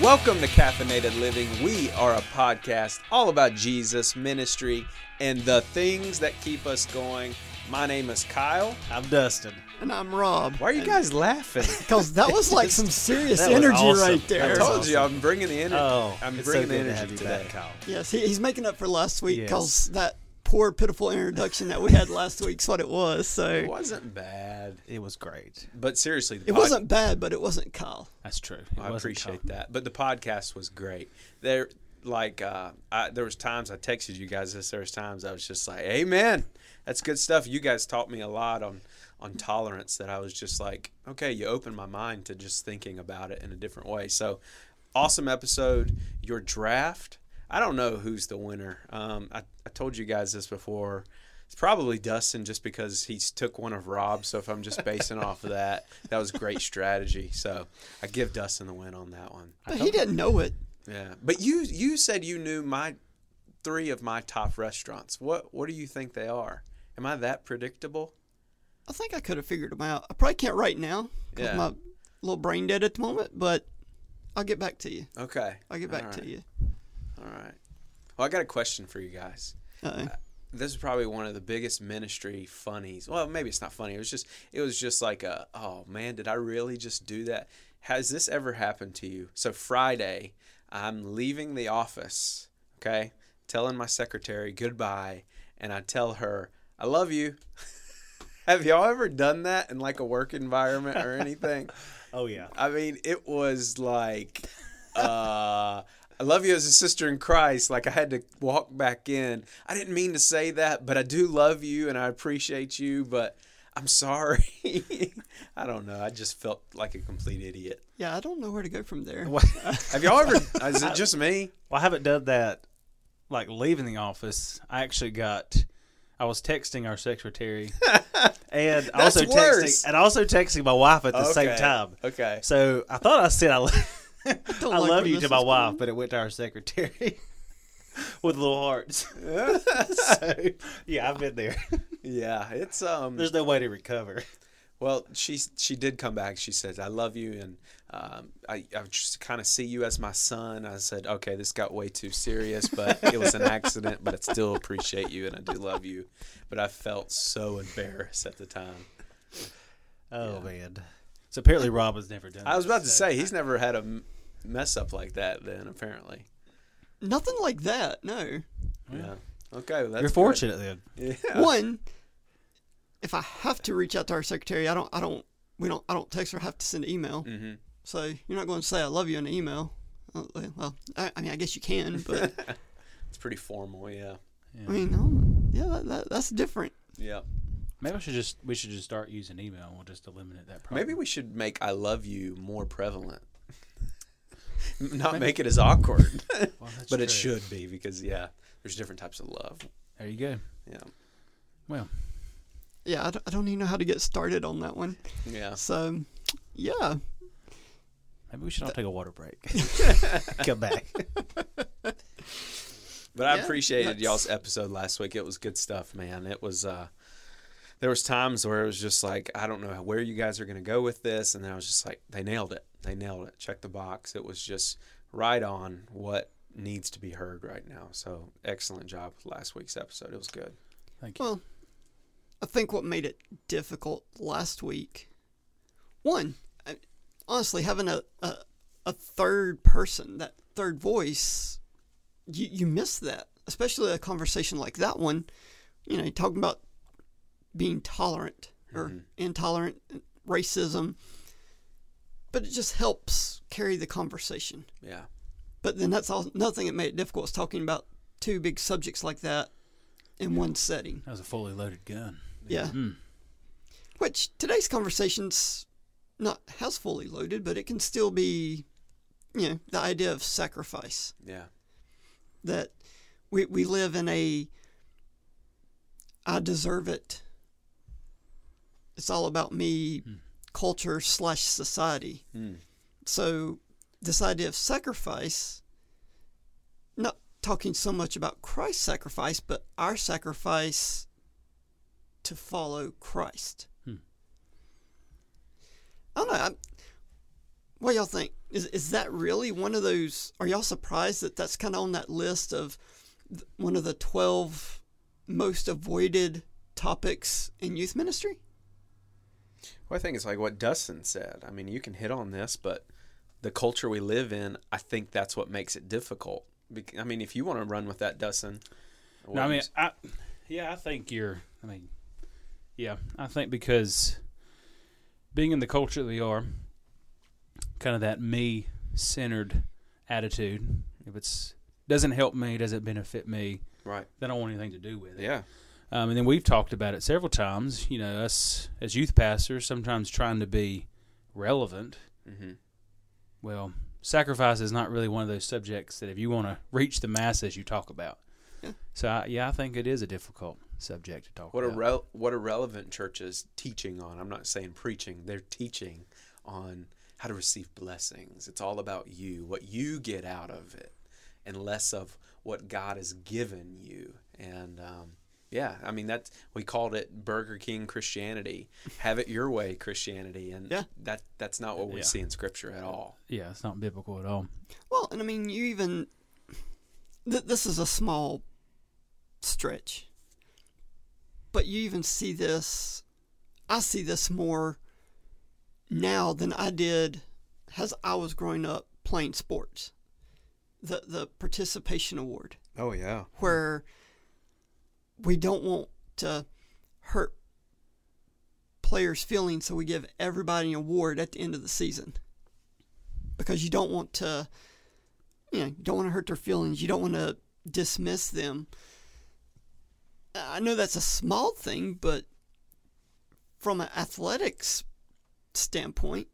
Welcome to Caffeinated Living. We are a podcast all about Jesus, ministry, and the things that keep us going. My name is Kyle. I'm Dustin. And I'm Rob. Why are you guys laughing? Because that was like some serious That was energy awesome. right there. I was told you awesome. I'm bringing the energy. Oh, I'm it's bringing so the good to energy have you today. back, Kyle. Yes, he, he's making up for last week Yes. because that poor, pitiful introduction that we had last week's what it was. So it wasn't bad, It was great. but seriously, the it pod- wasn't bad, but it wasn't Kyle. That's true. It I appreciate Kyle. that. But the podcast was great. There, like, uh, I, there was times I texted you guys this. There was times I was just like, "Amen, that's good stuff." You guys taught me a lot on on tolerance. That I was just like, "Okay, you opened my mind to just thinking about it in a different way." So, awesome episode. Your draft. I don't know who's the winner. Um, I, I told you guys this before. It's probably Dustin just because he took one of Rob's. So if I'm just basing off of that, that was great strategy. So I give Dustin the win on that one. But he didn't know it. Yeah, but you you said you knew my three of my top restaurants. What what do you think they are? Am I that predictable? I think I could have figured him out. I probably can't right now because Yeah. my little brain dead at the moment, but I'll get back to you. Okay, I'll get back All to you. All right. Well, I got a question for you guys. Uh-oh. This is probably one of the biggest ministry funnies. Well, maybe it's not funny. It was just it was just like a oh man, did I really just do that? Has this ever happened to you? So Friday, I'm leaving the office, okay? Telling my secretary goodbye, and I tell her, "I love you." Have y'all ever done that in like a work environment or anything? Oh yeah. I mean, it was like, uh, I love you as a sister in Christ. Like I had to walk back in. I didn't mean to say that, but I do love you and I appreciate you, but I'm sorry. I don't know. I just felt like a complete idiot. Yeah, I don't know where to go from there. Have y'all ever? is it just me? Well, I haven't done that. Like leaving the office, I actually got. I was texting our secretary, and That's also worse. texting, and also texting my wife at the same time. Okay. So I thought I said I, lo- I love you to my wife, but it went to our secretary with little hearts. so, yeah, I've been there. Yeah, it's um. There's no way to recover. Well, she she did come back. She said, "I love you," and um, I I just kind of see you as my son. I said, "Okay, this got way too serious, but it was an accident. But I still appreciate you, and I do love you." But I felt so embarrassed at the time. Oh man. So apparently Rob has never done. I was about to say he's never had a mess up like that. Then apparently, Nothing like that. No. yeah. Okay, well, that's You're good. fortunate then. Yeah. One, if I have to reach out to our secretary, I don't. I don't. We don't. I don't text her. I have to send an email. Mhm. So you're not going to say I love you in an email. Uh, Well, I, I mean, I guess you can, but It's pretty formal. Yeah. I mean, um, yeah, that, that, that's different. Yeah. Maybe I should just we should just start using email. and We'll just eliminate that problem. Maybe we should make "I love you" more prevalent. Not make it as awkward. Well, that's but it should be because yeah, there's different types of love. There you go. Yeah, Well, Yeah, I don't, I don't even know how to get started on that one. yeah. So, yeah, maybe we should all take a water break. Come back. But I Yeah, appreciated that's- y'all's episode last week. It was good stuff, man. It was. uh There was times where it was just like I don't know where you guys are going to go with this, and then I was just like, they nailed it. They nailed it. Check the box. It was just right on what needs to be heard right now. So excellent job with last week's episode. It was good. Thank you. well, I think what made it difficult last week, one, I, honestly, having a, a a third person, that third voice, you you miss that, especially a conversation like that one. You know, talking about being tolerant or intolerant, racism, but it just helps carry the conversation. Yeah. But then that's all. Another thing that made it difficult was talking about two big subjects like that in one setting. That was a fully loaded gun. Yeah. Mm. Which today's conversation's not has fully loaded, but it can still be, you know, the idea of sacrifice. Yeah. That we we live in a I deserve it. It's all about me culture slash society. Mm. So this idea of sacrifice, not talking so much about Christ's sacrifice, but our sacrifice to follow Christ. Hmm. I don't know. I, what y'all think? Is is that really one of those? Are y'all surprised that that's kind of on that list of one of the twelve most avoided topics in youth ministry? Well, I think it's like what Dustin said. I mean, you can hit on this, but the culture we live in, I think that's what makes it difficult. I mean, if you want to run with that, Dustin. No, I mean, I, yeah, I think you're. I mean, yeah, I think because being in the culture that we are, kind of that me-centered attitude. If it's doesn't help me, doesn't benefit me, right. then I don't want anything to do with it. Yeah. Um, and then we've talked about it several times. You know, us as youth pastors sometimes trying to be relevant. hmm Well, sacrifice is not really one of those subjects that if you want to reach the masses, you talk about. Yeah. So I, yeah, I think it is a difficult subject to talk What a about. what a relevant church is teaching on. I'm not saying preaching. They're teaching on how to receive blessings. It's all about you, what you get out of it, and less of what God has given you. And um, yeah, I mean that we called it Burger King Christianity, have it your way Christianity, and Yeah. that that's not what we Yeah. see in Scripture at all. yeah, it's not biblical at all. Well, and I mean, you even th- this is a small stretch, but you even see this. I see this more now than I did as I was growing up playing sports. The the participation award, Oh yeah, where we don't want to hurt players' feelings, so we give everybody an award at the end of the season because you don't want to you know, don't want to hurt their feelings. You don't want to dismiss them. I know that's a small thing, but from an athletics standpoint,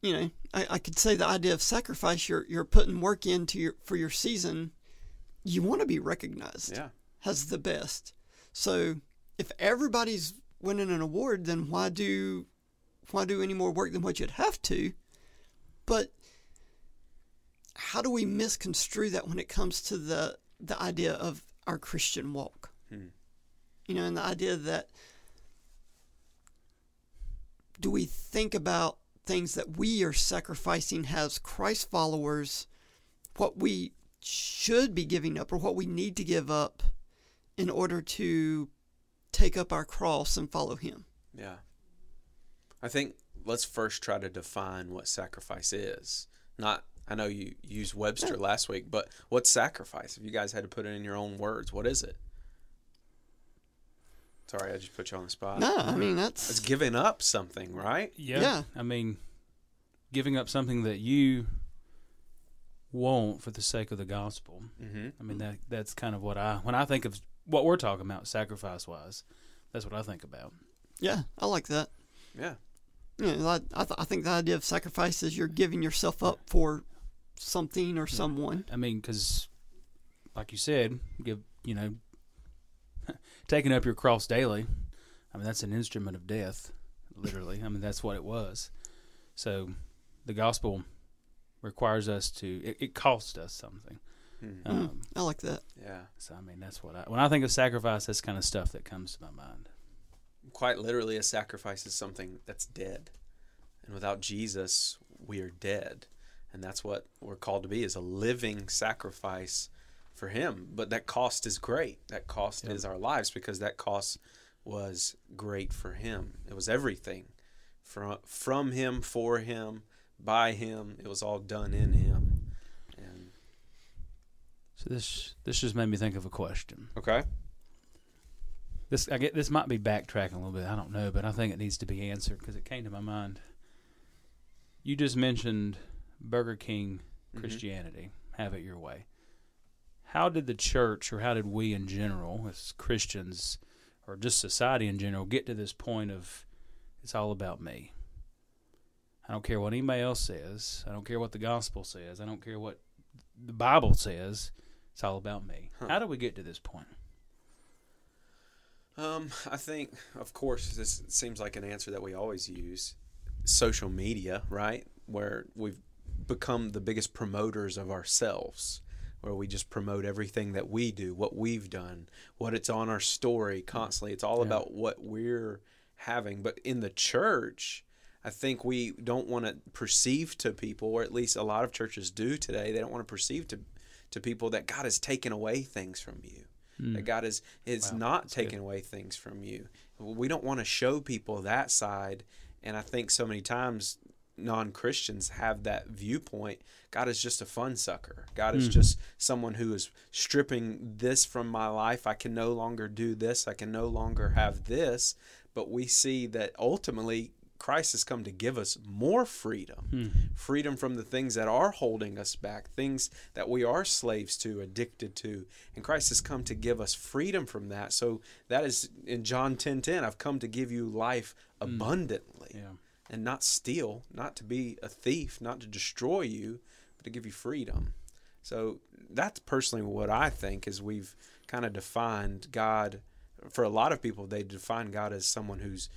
you know, I, I could say the idea of sacrifice. You're you're putting work into your for your season. You want to be recognized yeah. as the best. So if everybody's winning an award, then why do why do any more work than what you'd have to? But how do we misconstrue that when it comes to the the idea of our Christian walk? Hmm. You know, and the idea that do we think about things that we are sacrificing as Christ followers, what we should be giving up or what we need to give up in order to take up our cross and follow Him? Yeah. I think let's first try to define what sacrifice is. Not, I know you used Webster last week, but what's sacrifice? If you guys had to put it in your own words, what is it? Sorry, I just put you on the spot. No, I mean that's It's giving up something, right? Yeah. Yeah. I mean, giving up something that you want for the sake of the gospel. Mm-hmm. I mean that that's kind of what I when I think of what we're talking about sacrifice wise. That's what I think about. yeah, I like that. Yeah. You know, I I, th- I think the idea of sacrifice is you're giving yourself up for something or someone. I mean, because like you said, give you know, taking up your cross daily. I mean, that's an instrument of death, literally. I mean, that's what it was. So, the gospel requires us to. It, it costs us something. Mhm. Um, I like that. Yeah. so, I mean, that's what I. When I think of sacrifice, that's kind of stuff that comes to my mind. Quite literally, a sacrifice is something that's dead. And without Jesus, we are dead. And that's what we're called to be is a living sacrifice for him. But that cost is great. That cost Yep. is our lives because that cost was great for him. It was everything. From from him, for him, by him. It was all done in him. And So this this just made me think of a question. Okay. This I get this might be backtracking a little bit. I don't know, but I think it needs to be answered because it came to my mind. You just mentioned Burger King Mhm. Christianity. Have it your way. How did the church, or how did we in general, as Christians, or just society in general, get to this point of it's all about me? I don't care what anybody else says. I don't care what the gospel says. I don't care what the Bible says. It's all about me. Huh. How do we get to this point? Um, I think, of course, this seems like an answer that we always use. Social media, right? Where we've become the biggest promoters of ourselves, where we just promote everything that we do, what we've done, what it's on our story constantly. It's all Yeah. about what we're having. But in the church, I think we don't want to perceive to people, or at least a lot of churches do today. They don't want to perceive to to people that God has taken away things from you. Hmm. That God is is Wow, not that's taking away things from you. We don't want to show people that side, and I think so many times non Christians have that viewpoint. God is just a fun sucker. God is hmm. just someone who is stripping this from my life. I can no longer do this. I can no longer have this. But we see that ultimately Christ has come to give us more freedom hmm. freedom from the things that are holding us back, things that we are slaves to, addicted to. And Christ has come to give us freedom from that. So that is in John 10 10, I've come to give you life hmm. abundantly Yeah. and not steal, not to be a thief, not to destroy you, but to give you freedom. So that's personally what I think is we've kind of defined God for a lot of people they define God as someone who's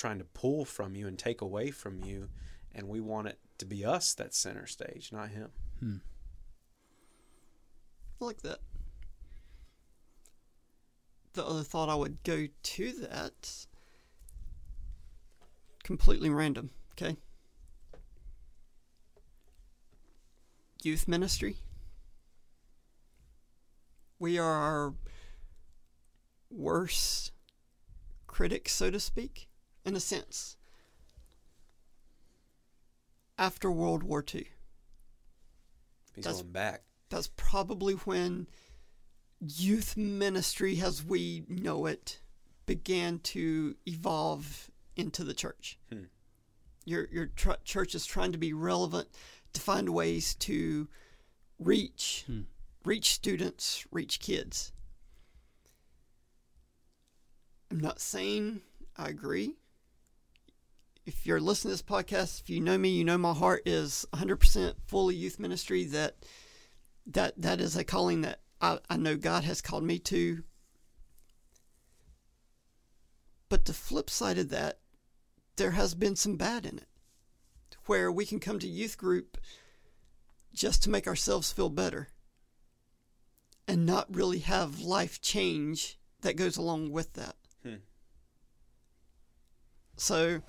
trying to pull from you and take away from you and we want it to be us that's center stage, not him. Hmm. I like that. The other thought I would go to that completely random, okay? Youth ministry. We are our worst critics, so to speak, in a sense. After World War II. He's That's- going back. that's probably when youth ministry as we know it began to evolve into the church. Hmm. Your your tr- church is trying to be relevant to find ways to reach Hmm. reach students, reach kids. I'm not saying I agree. If you're listening to this podcast, if you know me, you know my heart is 100% full of youth ministry that that that is a calling that I, I know God has called me to. But the flip side of that, there has been some bad in it. Where we can come to youth group just to make ourselves feel better and not really have life change that goes along with that. Hmm. So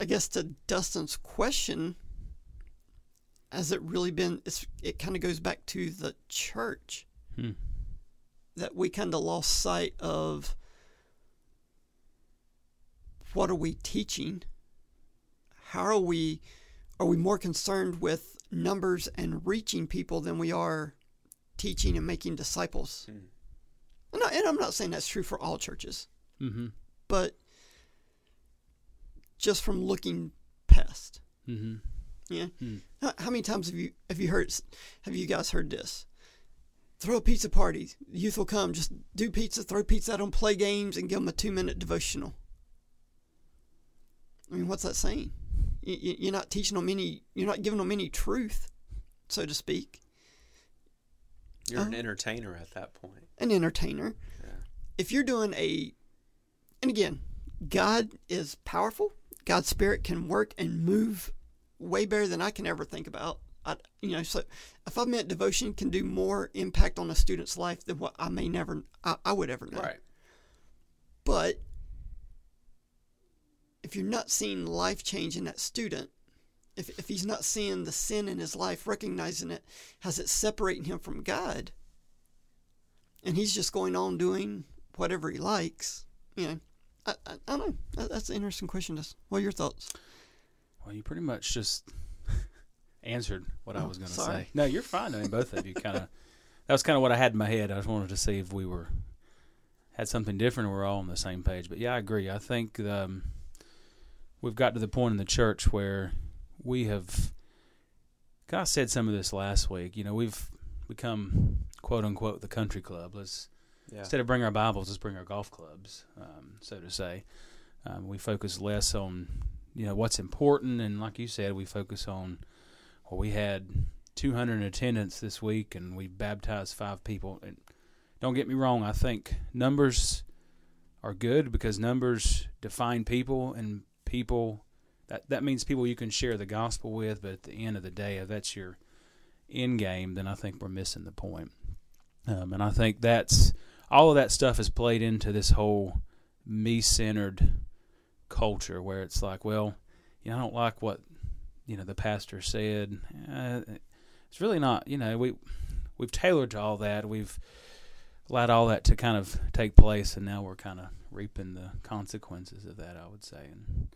I guess to Dustin's question, has it really been it's, it kind of goes back to the church Hmm. that we kind of lost sight of what are we teaching how are we are we more concerned with numbers and reaching people than we are teaching and making disciples Hmm. and, I, and i'm not saying that's true for all churches Mm-hmm. but just from looking past Mm-hmm. yeah. Hmm. How, how many times have you have you heard have you guys heard this? Throw a pizza party. Youth will come. Just do pizza. Throw pizza out on play games and give them a two minute devotional. I mean, what's that saying? You, you- you're not teaching them any. You're not giving them any truth, so to speak. You're an Oh. entertainer at that point. An entertainer. Yeah. If you're doing a, and again, God is powerful. God's spirit can work and move way better than I can ever think about. I, you know, so a five minute devotion can do more impact on a student's life than what I may never, I, I would ever know. Right. But if you're not seeing life change in that student, if, if he's not seeing the sin in his life, recognizing it, has it separating him from God, and he's just going on doing whatever he likes, you know, I, I, I don't know. That's an interesting question. Just what are your thoughts? Well, you pretty much just answered what I Oh, was going to say. No, you're fine. I mean, both of you kind of. That was kind of what I had in my head. I just wanted to see if we were had something different we're all on the same page. But yeah, I agree. I think um, we've got to the point in the church where we have. God said some of this last week. You know, we've become quote unquote the country club. Let's Yeah. instead of bring our Bibles, let's bring our golf clubs, um, so to say. Um, we focus less on, you know, what's important, and like you said, we focus on. Well, we had 200 in attendance this week, and we baptized five people. And don't get me wrong, I think numbers are good because numbers define people, and people that that means people you can share the gospel with. But at the end of the day, if that's your end game, then I think we're missing the point. Um, and I think that's all of that stuff has played into this whole me centered culture where it's like, well, you know, I don't like what you know the pastor said. Uh, it's really not. You know, we we've tailored to all that. We've allowed all that to kind of take place, and now we're kind of reaping the consequences of that. I would say, and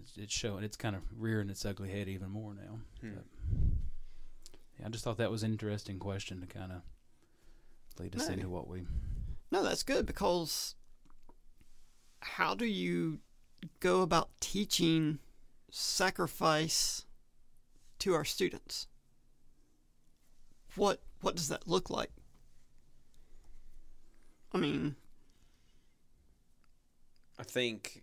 it's, it's showing. It's kind of rearing its ugly head even more now. Hmm. But, yeah, I just thought that was an interesting question to kind of lead us No. into what we. No, that's good because how do you go about teaching sacrifice to our students? What what does that look like? I mean, I think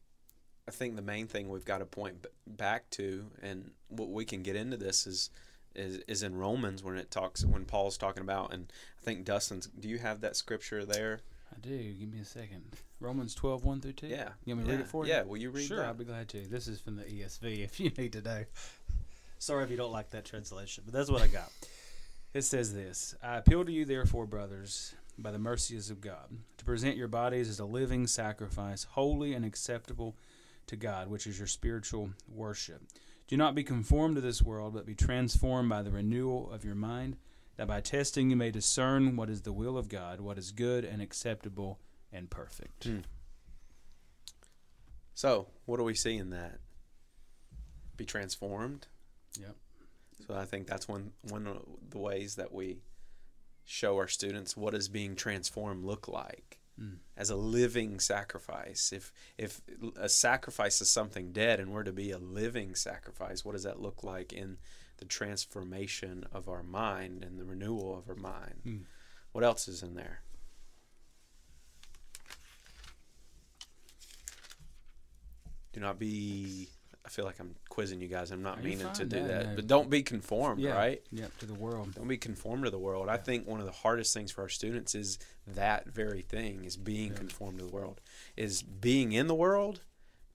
I think the main thing we've got to point back to, and what we can get into this is is, is in Romans when it talks when Paul's talking about, and I think Dustin's. Do you have that scripture there? I do. Give me a second. Romans 12, 1 through 2? Yeah. You want me to yeah. read it for you? Yeah. Will you read sure, that? I'll be glad to. This is from the ESV if you need to know. Sorry if you don't like that translation, but that's what I got. It says this I appeal to you, therefore, brothers, by the mercies of God, to present your bodies as a living sacrifice, holy and acceptable to God, which is your spiritual worship. Do not be conformed to this world, but be transformed by the renewal of your mind, that by testing you may discern what is the will of God, what is good and acceptable and perfect. Hmm. So, what do we see in that? Be transformed. Yep. So I think that's one one of the ways that we show our students what does being transformed look like Mm. as a living sacrifice. If if a sacrifice is something dead and we're to be a living sacrifice, what does that look like in the transformation of our mind and the renewal of our mind? Mm. What else is in there? Do not be. I feel like I'm quizzing you guys. I'm not you're meaning to do No, that, no. but don't be conformed, Yeah. right? Yep, to the world. Don't be conformed to the world. I think one of the hardest things for our students is that very thing: is being Yeah. conformed to the world, is being in the world,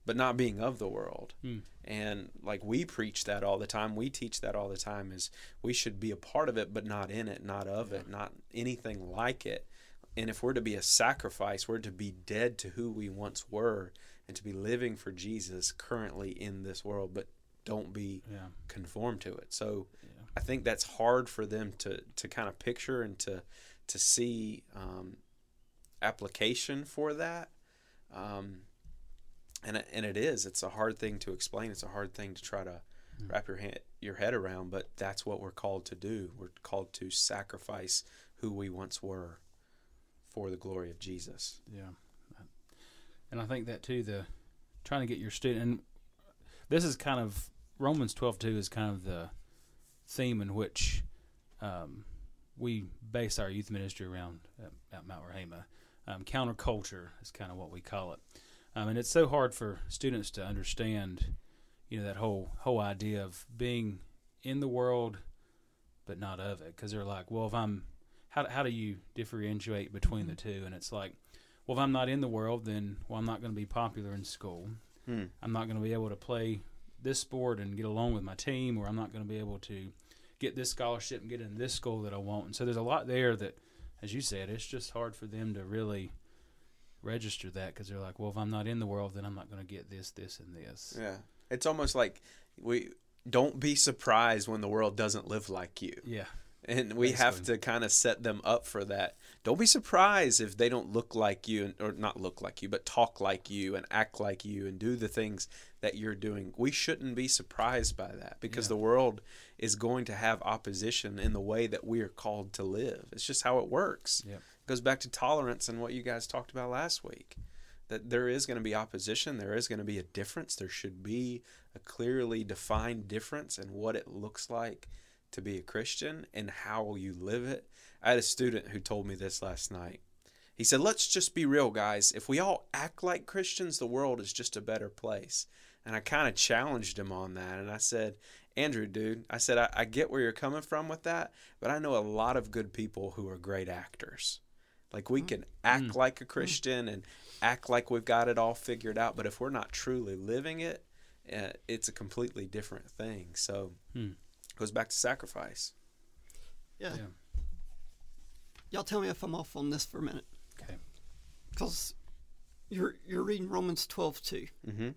but not being of the world. Hmm. And like we preach that all the time, we teach that all the time is we should be a part of it, but not in it, not of it, not anything like it. And if we're to be a sacrifice, we're to be dead to who we once were and to be living for Jesus currently in this world, but don't be Yeah. conformed to it. So Yeah. I think that's hard for them to, to kind of picture and to to see um, application for that. Um, and and it is. It's a hard thing to explain. It's a hard thing to try to Mm. wrap your head your head around. But that's what we're called to do. We're called to sacrifice who we once were for the glory of Jesus. Yeah. And I think that too, the trying to get your student, and this is kind of, Romans 12 2 is kind of the theme in which um, we base our youth ministry around at, at Mount Rahema. Um, counterculture is kind of what we call it. Um, and it's so hard for students to understand, you know, that whole whole idea of being in the world but not of it. Because they're like, well, if I'm, how, how do you differentiate between the two? And it's like, well, if I'm not in the world, then well, I'm not going to be popular in school. Hmm. I'm not going to be able to play this sport and get along with my team, or I'm not going to be able to get this scholarship and get in this school that I want. And so there's a lot there that, as you said, it's just hard for them to really register that because they're like, well, if I'm not in the world, then I'm not going to get this, this, and this. Yeah. It's almost like we don't be surprised when the world doesn't live like you. Yeah. And we have to kind of set them up for that. Don't be surprised if they don't look like you, or not look like you, but talk like you and act like you and do the things that you're doing. We shouldn't be surprised by that because Yeah. the world is going to have opposition in the way that we are called to live. It's just how it works. Yep. It goes back to tolerance and what you guys talked about last week. That there is going to be opposition, there is going to be a difference. There should be a clearly defined difference in what it looks like to be a Christian and how will you live it. I had a student who told me this last night. He said, Let's just be real, guys. If we all act like Christians, the world is just a better place. And I kind of challenged him on that. And I said, Andrew, dude, I said, I, I get where you're coming from with that, but I know a lot of good people who are great actors. Like we can act Mm. like a Christian and act like we've got it all figured out, but if we're not truly living it, uh, it's a completely different thing. So Hmm. It goes back to sacrifice. yeah. Yeah. Y'all tell me if I'm off on this for a minute. Okay. Because you're you're reading Romans twelve two. Mm-hmm.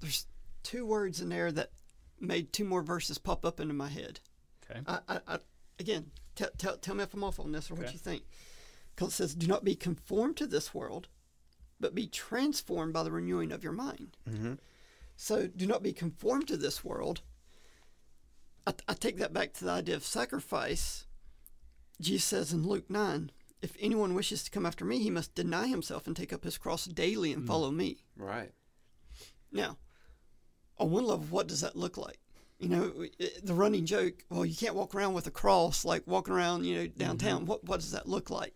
There's two words in there that made two more verses pop up into my head. Okay. I, I, I again, t- tell tell me if I'm off on this or what you think. Because it says, "Do not be conformed to this world, but be transformed by the renewing of your mind." Mm-hmm. So, do not be conformed to this world. I, I take that back to the idea of sacrifice. Jesus says in Luke 9, if anyone wishes to come after me, he must deny himself and take up his cross daily and mm. follow me. Right. Now, on one level, what does that look like? You know, the running joke, well, you can't walk around with a cross like walking around, you know, downtown. Mm-hmm. What, what does that look like?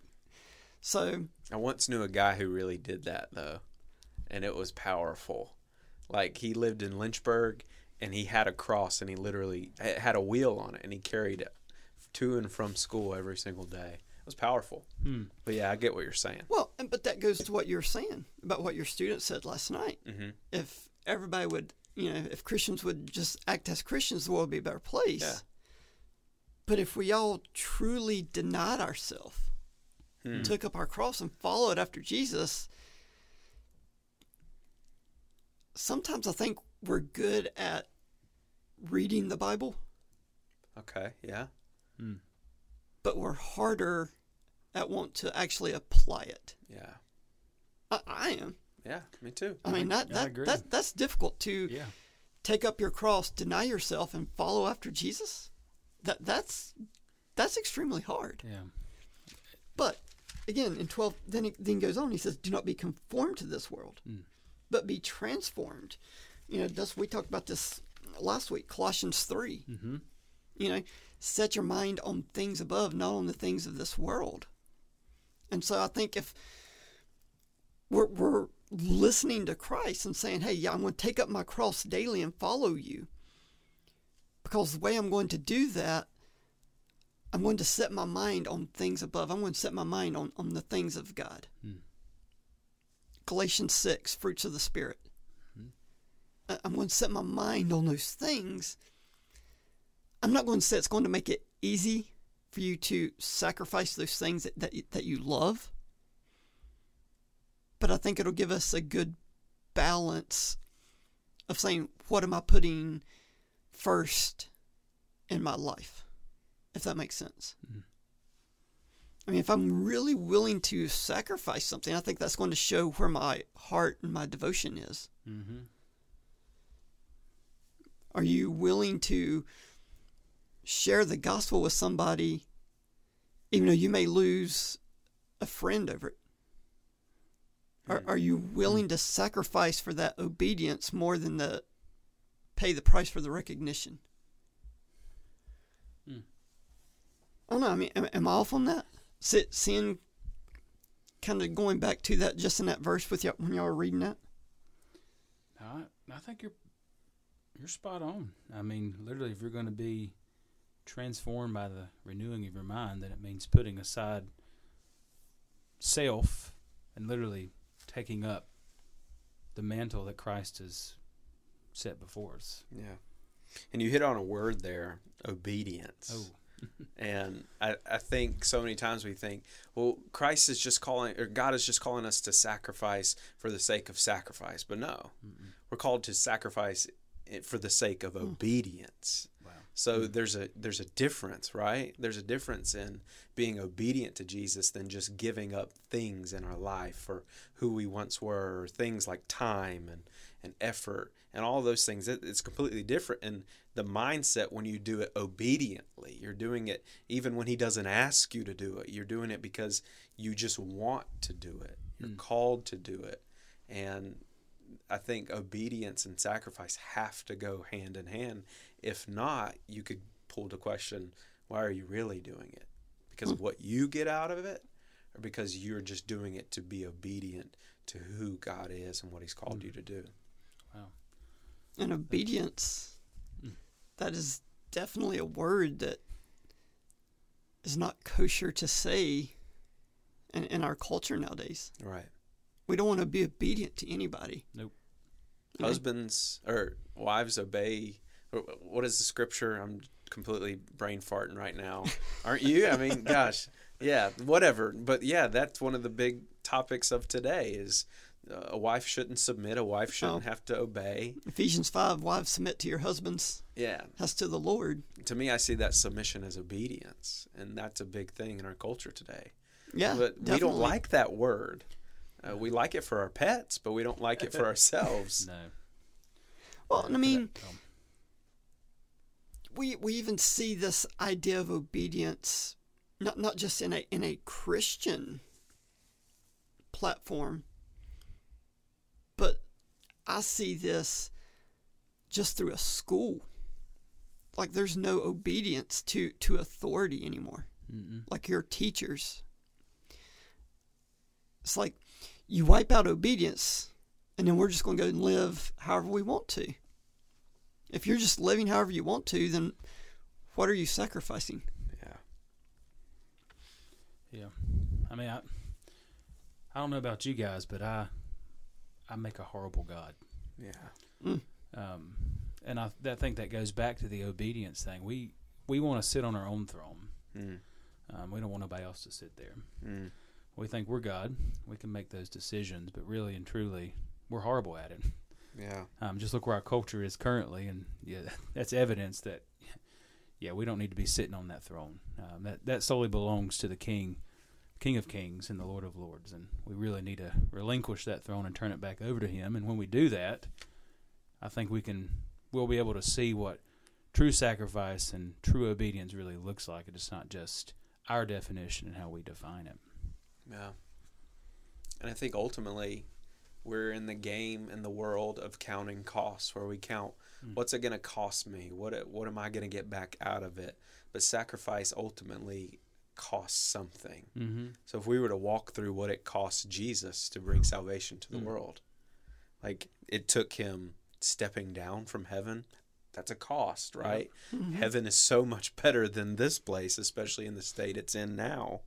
So, I once knew a guy who really did that though, and it was powerful. Like he lived in Lynchburg, and he had a cross, and he literally had a wheel on it, and he carried it to and from school every single day. It was powerful. Hmm. But yeah, I get what you're saying. well, and- but that goes to what you were saying about what your student said last night. Mm-hmm. if everybody would, you know, if Christians would just act as Christians, the world would be a better place. Yeah. But if we all truly denied ourselves, Hmm. took up our cross and followed after Jesus, sometimes I think we're good at reading the Bible, Okay. Yeah. Hmm. but we're harder at want to actually apply it. Yeah. I, I am. Yeah. Me too. I mean, that, I that, agree. that that's difficult to Yeah. take up your cross, deny yourself, and follow after Jesus, that that's that's extremely hard. Yeah. But again, in twelve, then it then goes on. He says, "Do not be conformed to this world, hmm. but be transformed." You know, that's we talked about this last week, Colossians 3 Mm-hmm. You know, set your mind on things above, not on the things of this world. And so I think if we're, we're listening to Christ and saying, hey, yeah, I'm going to take up my cross daily and follow you, because the way I'm going to do that, I'm going to set my mind on things above. I'm going to set my mind on, on the things of God. Hmm. Galatians 6, fruits of the Spirit. I'm going to set my mind on those things. I'm not going to say it's going to make it easy for you to sacrifice those things that, that, you- that you love. But I think it'll give us a good balance of saying, what am I putting first in my life? If that makes sense. I mean, if I'm really willing to sacrifice something, I think that's going to show where my heart and my devotion is. Mm-hmm. Are you willing to share the gospel with somebody, even though you may lose a friend over it? Are, are you willing to sacrifice for that obedience more than the pay the price for the recognition? Hmm. I don't know. I mean, am, am I off on that? Seeing, kind of going back to that just in that verse with y'all when y'all were reading that. I I think you're you're spot on. I mean, literally, if you're going to be transformed by the renewing of your mind, then it means putting aside self and literally taking up the mantle that Christ has set before us. Yeah. And you hit on a word there, obedience. Oh, And I, I think so many times we think, well, Christ is just calling, or God is just calling us to sacrifice for the sake of sacrifice. But no, we're called to sacrifice for the sake of hmm. obedience. wow. So hmm. there's a there's a difference, right? There's a difference in being obedient to Jesus than just giving up things in our life for who we once were, or things like time and, and effort and all those things. It, it's completely different. And the mindset when you do it obediently, you're doing it even when He doesn't ask you to do it. You're doing it because you just want to do it. You're hmm. called to do it, and I think obedience and sacrifice have to go hand in hand. If not, you could pull the question, why are you really doing it? Because of what you get out of it, or because you're just doing it to be obedient to who God is and what He's called you hmm. to do? Wow. And obedience, hmm. that is definitely a word that is not kosher to say in, in our culture nowadays. Right. We don't want to be obedient to anybody. Nope. Yeah. Husbands or wives obey. What is the scripture? I'm completely brain farting right now. Aren't you? I mean, gosh, yeah, whatever. But yeah, that's one of the big topics of today is uh, a wife shouldn't submit. A wife shouldn't Oh. have to obey. Ephesians 5, wives submit to your husbands Yeah. as to the Lord. To me, I see that submission as obedience, and that's a big thing in our culture today. Yeah, but we don't like that word. Uh, we like it for our pets, but we don't like it for ourselves. No. Well, I mean, we we even see this idea of obedience not not just in a in a Christian platform, but I see this just through a school. Like there's no obedience to to authority anymore. mm-mm. Like your teachers. It's like you wipe out obedience and then we're just going to go and live however we want to. If you're just living however you want to, then what are you sacrificing? Yeah. Yeah. I mean, I, I don't know about you guys, but I, I make a horrible God. Yeah. Um, and I, I think that goes back to the obedience thing. We we want to sit on our own throne. Mm. Um, we don't want nobody else to sit there. Mm. We think we're God. We can make those decisions, but really and truly, we're horrible at it. Yeah. Um, just look where our culture is currently, and yeah, that's evidence that yeah, we don't need to be sitting on that throne. Um, that that solely belongs to the King, King of Kings, and the Lord of Lords, and we really need to relinquish that throne and turn it back over to Him. And when we do that, I think we can we'll be able to see what true sacrifice and true obedience really looks like. It's not just our definition and how we define it. Yeah. And I think ultimately we're in the game in the world of counting costs where we count Mm. what's it going to cost me? What what am I going to get back out of it? But sacrifice ultimately costs something. Mm-hmm. So if we were to walk through what it cost Jesus to bring salvation to the Mm. world, like it took him stepping down from heaven, that's a cost, right? Heaven is so much better than this place, especially in the state it's in now.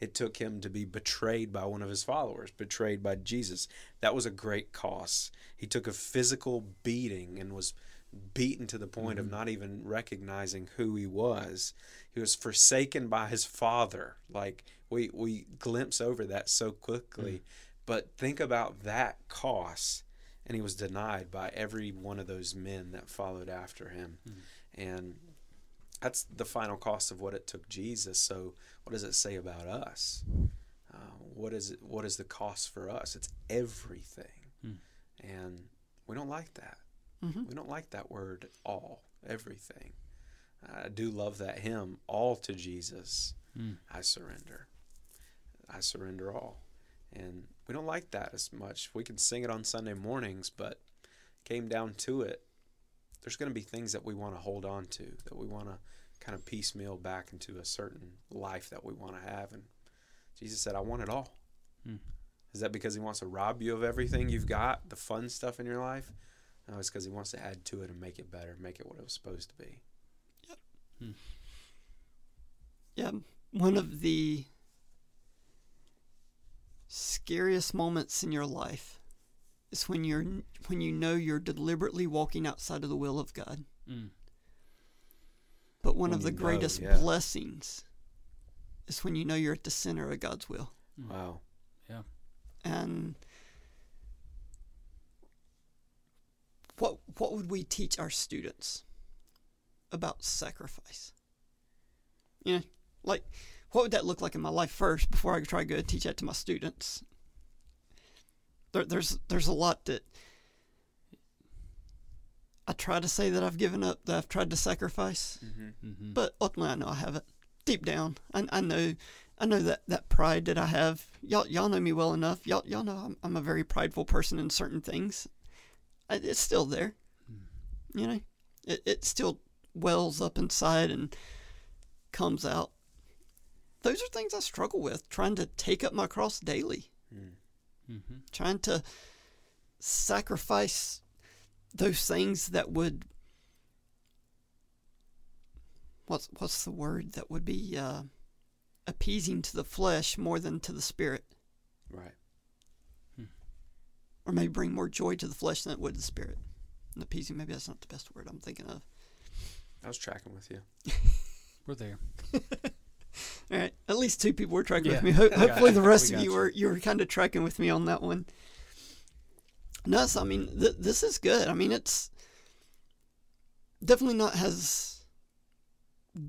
It took him to be betrayed by one of his followers, betrayed by Jesus. That was a great cost. He took a physical beating and was beaten to the point of mm-hmm. not even recognizing who he was. He was forsaken by his father. Like we we glimpse over that so quickly. Mm. But think about that cost. And he was denied by every one of those men that followed after him. Mm. And that's the final cost of what it took Jesus. So, what does it say about us? Uh, what is it? What is the cost for us? It's everything, Hmm. and we don't like that. Mhm. We don't like that word all. Everything. I do love that hymn. All to Jesus, Mm. I surrender. I surrender all, and we don't like that as much. We can sing it on Sunday mornings, but came down to it there's going to be things that we want to hold on to, that we want to kind of piecemeal back into a certain life that we want to have. And Jesus said, I want it all. Hmm. Is that because he wants to rob you of everything you've got, the fun stuff in your life? No, it's because he wants to add to it and make it better, make it what it was supposed to be. Yep. Yeah, one of the scariest moments in your life is when you're when you know you're deliberately walking outside of the will of God. Mm. But one When of the you know, greatest yeah. blessings is when you know you're at the center of God's will. Mm. Wow. And what what would we teach our students about sacrifice? You know, like what would that look like in my life first before I could try to go teach that to my students? There, there's there's a lot that I try to say that I've given up, that I've tried to sacrifice, Mm-hmm. Mm-hmm. but ultimately I know I haven't. Deep down, I, I know I know that, that pride that I have. Y'all y'all know me well enough. Y'all y'all know I'm, I'm a very prideful person in certain things. I, it's still there. You know, it it still wells up inside and comes out. Those are things I struggle with. Trying to take up my cross daily. Mm. Mm-hmm. Trying to sacrifice those things that would what's what's the word that would be uh, appeasing to the flesh more than to the spirit, Right. Hmm. or maybe bring more joy to the flesh than it would the spirit. And appeasing, maybe that's not the best word I'm thinking of. I was tracking with you. We're there. All right, at least two people were tracking Yeah. with me. Ho- hopefully, it. the rest We of you you. were you were kind of tracking with me on that one. No, so, I mean, th- this is good. I mean, it's definitely not as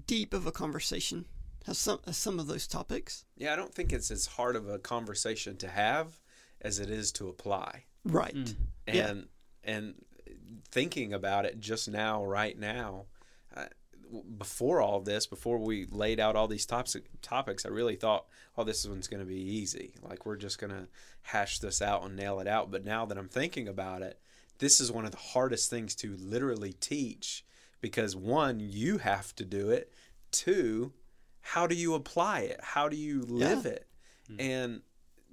deep of a conversation as some as some of those topics. Yeah, I don't think it's as hard of a conversation to have as it is to apply. Right. Mm. Yeah. And and thinking about it just now, right now, w- before all this, before we laid out all these topics, topics, I really thought, oh, this one's going to be easy. Like we're just going to hash this out and nail it out. But now that I'm thinking about it, this is one of the hardest things to literally teach because one, you have to do it. Two, how do you apply it? How do you live Yeah. it? Hmm. And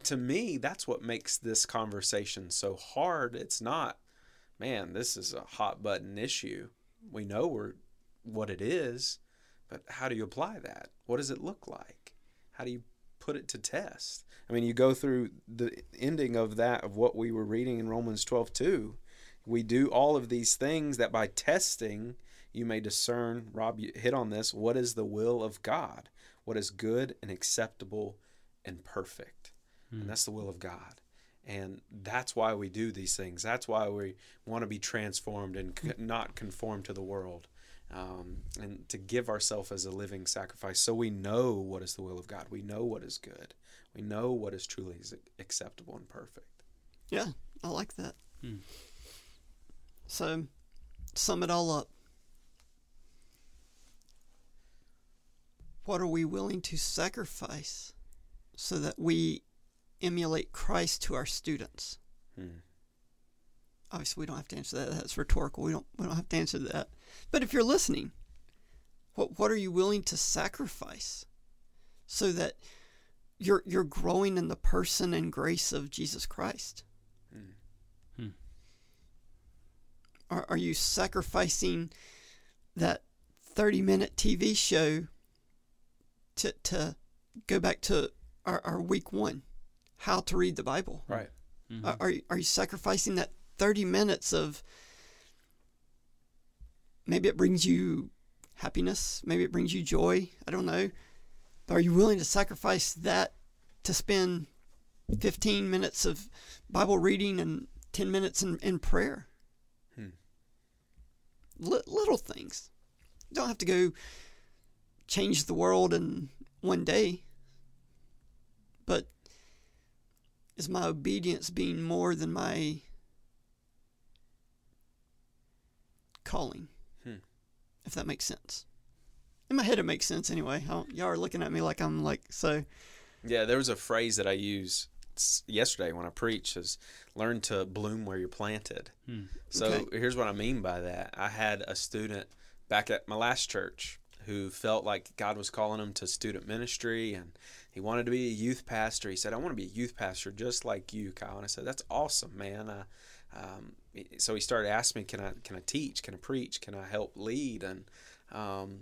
to me, that's what makes this conversation so hard. It's not, man, this is a hot button issue. We know we're, what it is, but how do you apply that? What does it look like? How do you put it to test? I mean, you go through the ending of that, of what we were reading in Romans 12 2. We do all of these things that by testing, you may discern, Rob, you hit on this, what is the will of God? What is good and acceptable and perfect? And hmm. that's the will of God. And that's why we do these things. That's why we want to be transformed and not conform to the world. Um, and to give ourselves as a living sacrifice so we know what is the will of God. We know what is good. We know what is truly acceptable and perfect. Yeah, I like that. Hmm. So, sum it all up. What are we willing to sacrifice so that we emulate Christ to our students? Hmm. Obviously, we don't have to answer that. That's rhetorical. We don't. We don't have to answer that. But if you're listening, what what are you willing to sacrifice so that you're you're growing in the person and grace of Jesus Christ? Hmm. Are, are you sacrificing that 30 minute TV show to, to go back to our, our week one, how to read the Bible? Right. Mhm. Are, are, you, are you sacrificing that 30 minutes of maybe it brings you happiness, maybe it brings you joy, I don't know. But are you willing to sacrifice that to spend 15 minutes of Bible reading and 10 minutes in, in prayer? Hmm. Li- little things. You don't have to go change the world in one day. But is my obedience being more than my calling? If that makes sense. In my head, it makes sense anyway. I don't- Y'all are looking at me like I'm like, so. Yeah, there was a phrase that I use yesterday when I preached is learn to bloom where you're planted. Hmm. So Okay. here's what I mean by that. I had a student back at my last church who felt like God was calling him to student ministry and he wanted to be a youth pastor. He said, I want to be a youth pastor just like you, Kyle. And I said, That's awesome, man. Uh, um, so he started asking me, Can I can I teach? Can I preach? Can I help lead? And um,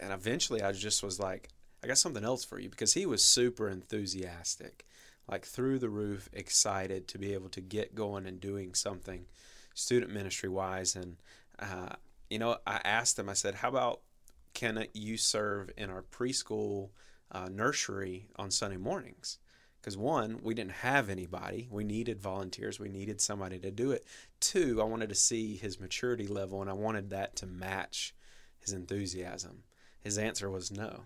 and eventually I just was like, I got something else for you because he was super enthusiastic, like through the roof, excited to be able to get going and doing something student ministry wise. And, uh, you know, I asked him, I said, How about can you serve in our preschool uh, nursery on Sunday mornings? Because one, we didn't have anybody. We needed volunteers. We needed somebody to do it. Two, I wanted to see his maturity level and I wanted that to match his enthusiasm. His answer was no.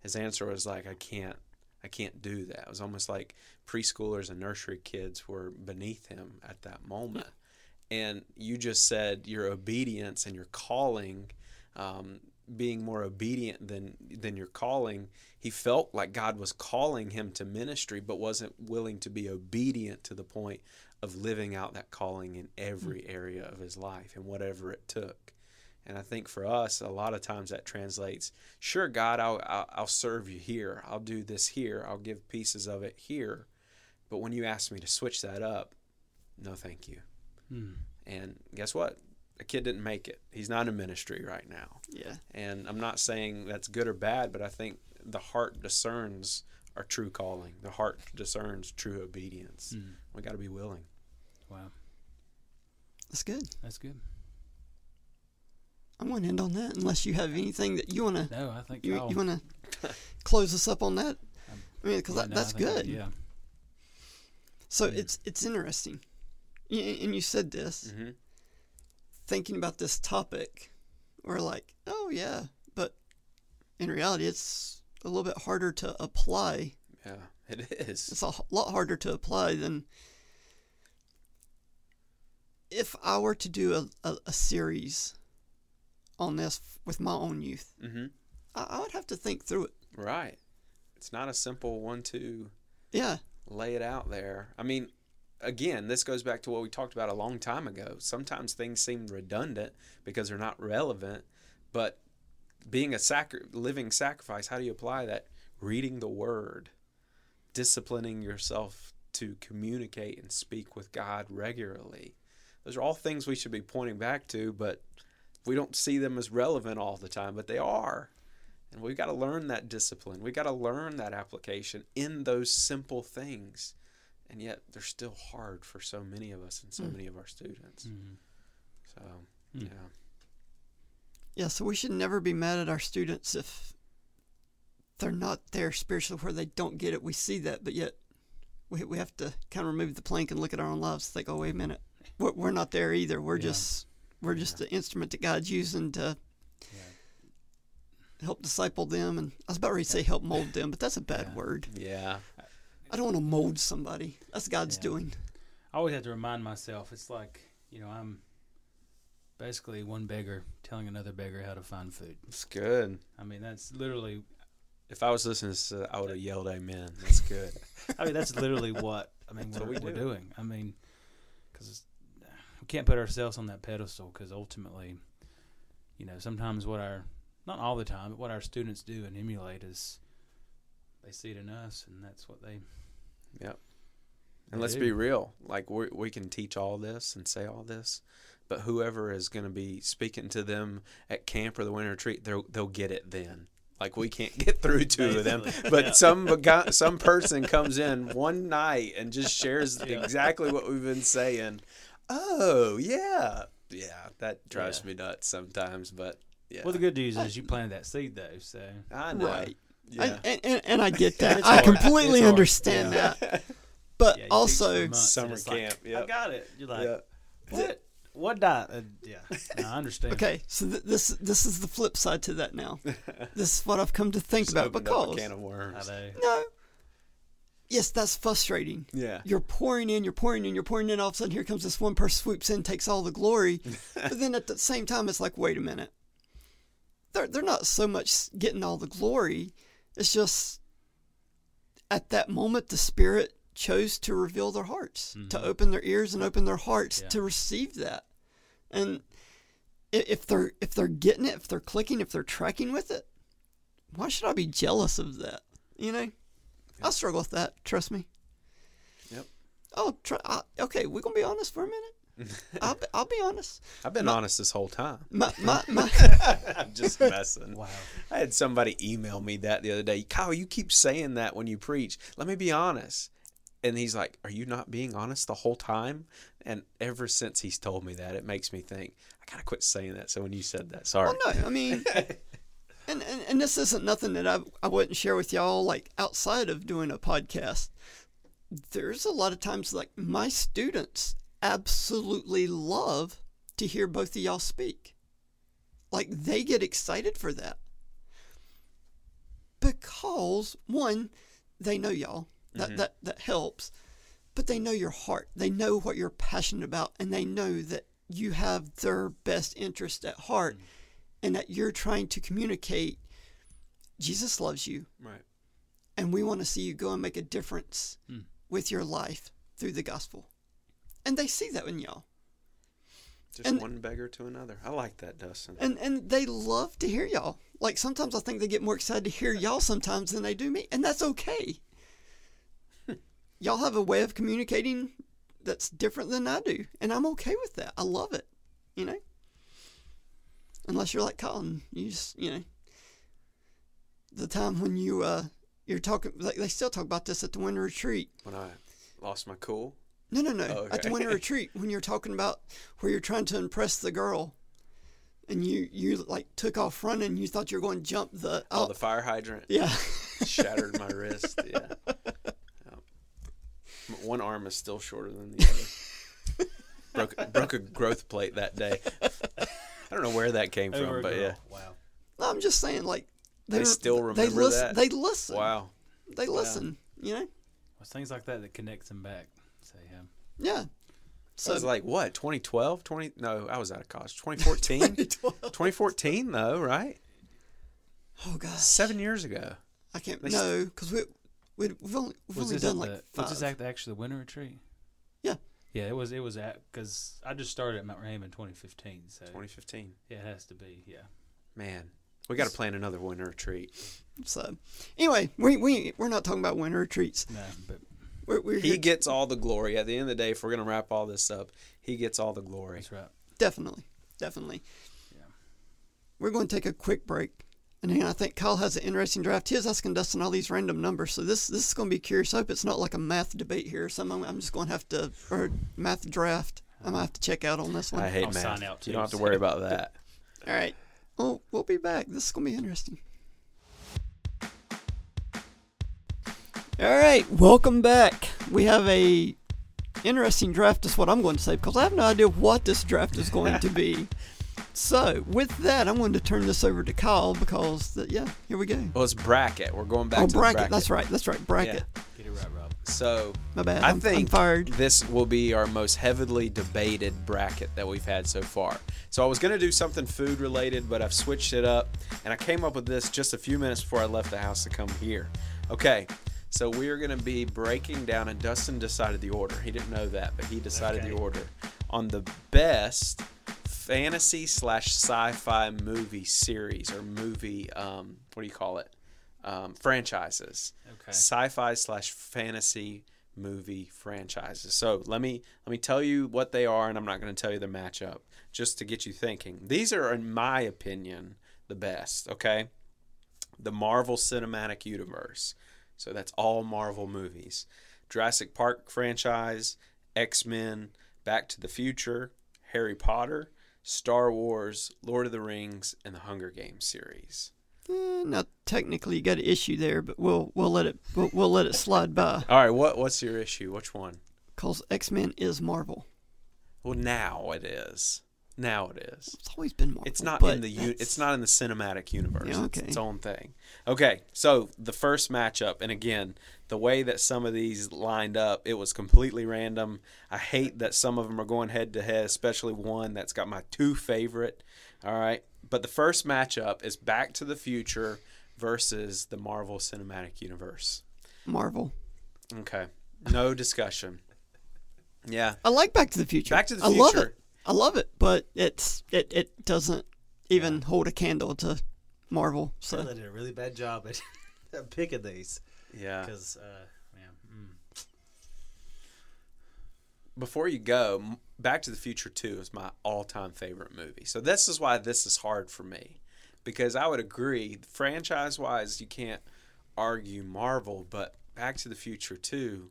His answer was like, I can't, I can't do that. It was almost like preschoolers and nursery kids were beneath him at that moment. And you just said your obedience and your calling, um, being more obedient than than your calling. He felt like God was calling him to ministry, but wasn't willing to be obedient to the point of living out that calling in every area of his life and whatever it took. And I think for us, a lot of times that translates, sure, God, I'll, I'll, I'll serve you here. I'll do this here. I'll give pieces of it here. But when you ask me to switch that up, no, thank you. Hmm. And guess what? A kid didn't make it. He's not in ministry right now. Yeah. And I'm not saying that's good or bad, but I think the heart discerns our true calling. The heart discerns true obedience. Hmm. We got to be willing. Wow, That's good. that's good. I'm going to end on that unless you have anything that you want to No, I think you, Kyle- you want to close us up on that. I mean, because yeah, that, no, that's I think- good. Yeah. So Yeah. it's it's interesting. y- and you said this, hmm thinking about this topic, we're like, oh yeah, but in reality, it's a little bit harder to apply. Yeah, it is. It's a lot harder to apply than if I were to do a, a, a series on this with my own youth. hmm I, I would have to think through it. Right. It's not a simple one two Yeah, lay it out there. I mean, again, this goes back to what we talked about a long time ago. Sometimes things seem redundant because they're not relevant, but being a sacri- living sacrifice, how do you apply that? Reading the word, disciplining yourself to communicate and speak with God regularly. Those are all things we should be pointing back to, but we don't see them as relevant all the time, but they are. And we've got to learn that discipline. We've got to learn that application in those simple things. And yet they're still hard for so many of us and so Mm. many of our students. Mhm. So, Mm. yeah. yeah. So we should never be mad at our students if they're not there spiritually where they don't get it. We see that, but yet we, we have to kind of remove the plank and look at our own lives. Think, oh wait a minute, we're, we're not there either. We're Yeah. just we're just the instrument that God's using to Yeah. help disciple them. And I was about ready to say help mold them, but that's a bad Yeah. word. Yeah. I don't want to mold somebody. That's God's Yeah. doing. I always have to remind myself. It's like you know I'm basically one beggar telling another beggar how to find food. It's good. I mean that's literally. If I was listening to this, uh, I would have yelled amen. That's good. I mean that's literally what I mean what what we we're do. doing. I mean because we can't put ourselves on that pedestal because ultimately, you know, sometimes what our not all the time, but what our students do and emulate is they see it in us, and that's what they. Yep. they And let's do. be real. Like we we can teach all this and say all this, but whoever is going to be speaking to them at camp or the winter retreat, they'll they'll get it then. Like we can't get through to them, but yeah. some some person comes in one night and just shares Yeah. exactly what we've been saying. Oh yeah, yeah. That drives Yeah. me nuts sometimes, but yeah. Well, the good news is you planted that seed though, so I know. Right. Yeah. I, and, and, and I get that. I hard. completely It's understand Yeah. that. But Yeah, you teach for also, Summer it's like, camp, I got it. You're like, yeah. what? What diet? Uh, yeah, No, I understand. okay, so th- this this is the flip side to that now. This is what I've come to think Just about opened up a because can of I worms. know. no, yes, that's frustrating. Yeah. You're pouring in, you're pouring in, you're pouring in. All of a sudden, here comes this one person swoops in, takes all the glory. but then at the same time, it's like, wait a minute. They're they're not so much getting all the glory. It's just at that moment, the Spirit chose to reveal their hearts, to Mhm. open their ears and open their hearts Yeah. to receive that. And if they're if they're getting it, if they're clicking, if they're tracking with it, why should I be jealous of that? You know, I struggle with that. Trust me. Yep. Oh, try, I, okay. We're gonna be honest for a minute. I'll be, I'll be honest. I've been honest this whole time. My my, my I'm just messing. Wow. I had somebody email me that the other day. Kyle, you keep saying that when you preach. Let me be honest. And he's like, Are you not being honest the whole time? And ever since he's told me that, it makes me think, I gotta quit saying that. So when you said that, sorry. well, no, I mean, and, and and this isn't nothing that I I wouldn't share with y'all like outside of doing a podcast. There's a lot of times like my students absolutely love to hear both of y'all speak. Like they get excited for that. Because one, they know y'all. That that that helps. But they know your heart. They know what you're passionate about and they know that you have their best interest at heart and that you're trying to communicate Jesus loves you right. and we want to see you go and make a difference Hmm. with your life through the gospel. And they see that in y'all. Just And- one beggar to another. I like that, Dustin. And and they love to hear y'all. Like sometimes I think they get more excited to hear y'all sometimes than they do me, and that's okay. y'all have a way of communicating that's different than I do, and I'm okay with that. I love it. You know? Unless you're like Colin, you just, you know, the time when you uh you're talking like they still talk about this at the winter retreat. when I lost my cool. No, no, no. Oh, At the winter retreat, when you're talking about where you're trying to impress the girl, and you you like took off running, you thought you were going to jump the. Oh, Oh, the fire hydrant yeah. shattered my wrist. Yeah. Yep. One arm is still shorter than the other. broke broke a growth plate that day. I don't know where that came Over from, a but girl. yeah. Wow. No, I'm just saying, like They still they remember listen, that? They listen. Wow. They listen. You know. It's things like that that connects them back. So yeah. Yeah. So So it was like what? 2012? 20 No, I was out of college. 2014? 2014 though, right? oh God. 7 years ago. I can't they no because we we we've only we've Was only done at like the, five. was this act actually the winter retreat? Yeah. Yeah, it was. It was at because I just started at Mount Raymond in 2015. So 2015. yeah, it has to be. Yeah. Man, we got to plan another winter retreat. So anyway, we we we're not talking about winter retreats. No, but We're, we're He here- gets all the glory. At the end of the day, if we're going to wrap all this up, he gets all the glory. that's right. definitely, definitely. Yeah. We're going to take a quick break, and then I think Kyle has an interesting draft. His asking Dustin all these random numbers, so this this is going to be curious. I hope it's not like a math debate here or something. I'm just going to have to or math draft. I'm gonna have to check out on this one. I hate I'll math. sign out, you don't have to worry about that. All right. Well, we'll be back. This is going to be interesting. All right, welcome back. We have a interesting draft is what I'm going to say because I have no idea what this draft is going to be. So, with that, I'm going to turn this over to Kyle because, the, yeah, here we go. Well, it's bracket. We're going back oh, to the bracket. bracket. That's right. That's right. Bracket. Get it right, Rob. So My bad. I I'm, I'm think fired. this will be our most heavily debated bracket that we've had so far. So I was going to do something food related, but I've switched it up, and I came up with this just a few minutes before I left the house to come here. Okay, so we are going to be breaking down, and Dustin decided the order. He didn't know that, but he decided the order on the best fantasy slash sci-fi movie series or movie. Um, what do you call it? Um, franchises Okay. sci-fi slash fantasy movie franchises. So let me let me tell you what they are, and I'm not going to tell you the matchup, just to get you thinking. These are, in my opinion, the best. Okay, the Marvel Cinematic Universe. So that's all Marvel movies. Jurassic Park franchise, X Men, Back to the Future, Harry Potter, Star Wars, Lord of the Rings, and the Hunger Games series. Eh, now, technically, you got an issue there, but we'll we'll let it we'll, we'll let it slide by All right, what what's your issue? Which one? because X Men is Marvel. Well, now it is. Now it is. It's always been Marvel. It's not in the u- it's not in the cinematic universe. Yeah, It's okay. its own thing. Okay, so the first matchup, and again, the way that some of these lined up, it was completely random. I hate that some of them are going head to head, especially one that's got my two favorite. All right, but the first matchup is Back to the Future versus the Marvel Cinematic Universe. Marvel. Okay, no discussion. Yeah, I like Back to the Future. Back to the I love Future. it. I love it, but it's it, it doesn't even hold a candle to Marvel. So They did a really bad job at, at picking these yeah. because uh, yeah, mm. before you go, Back to the Future 2 is my all time favorite movie. So, this is why this is hard for me. Because I would agree, franchise wise, you can't argue Marvel, but Back to the Future 2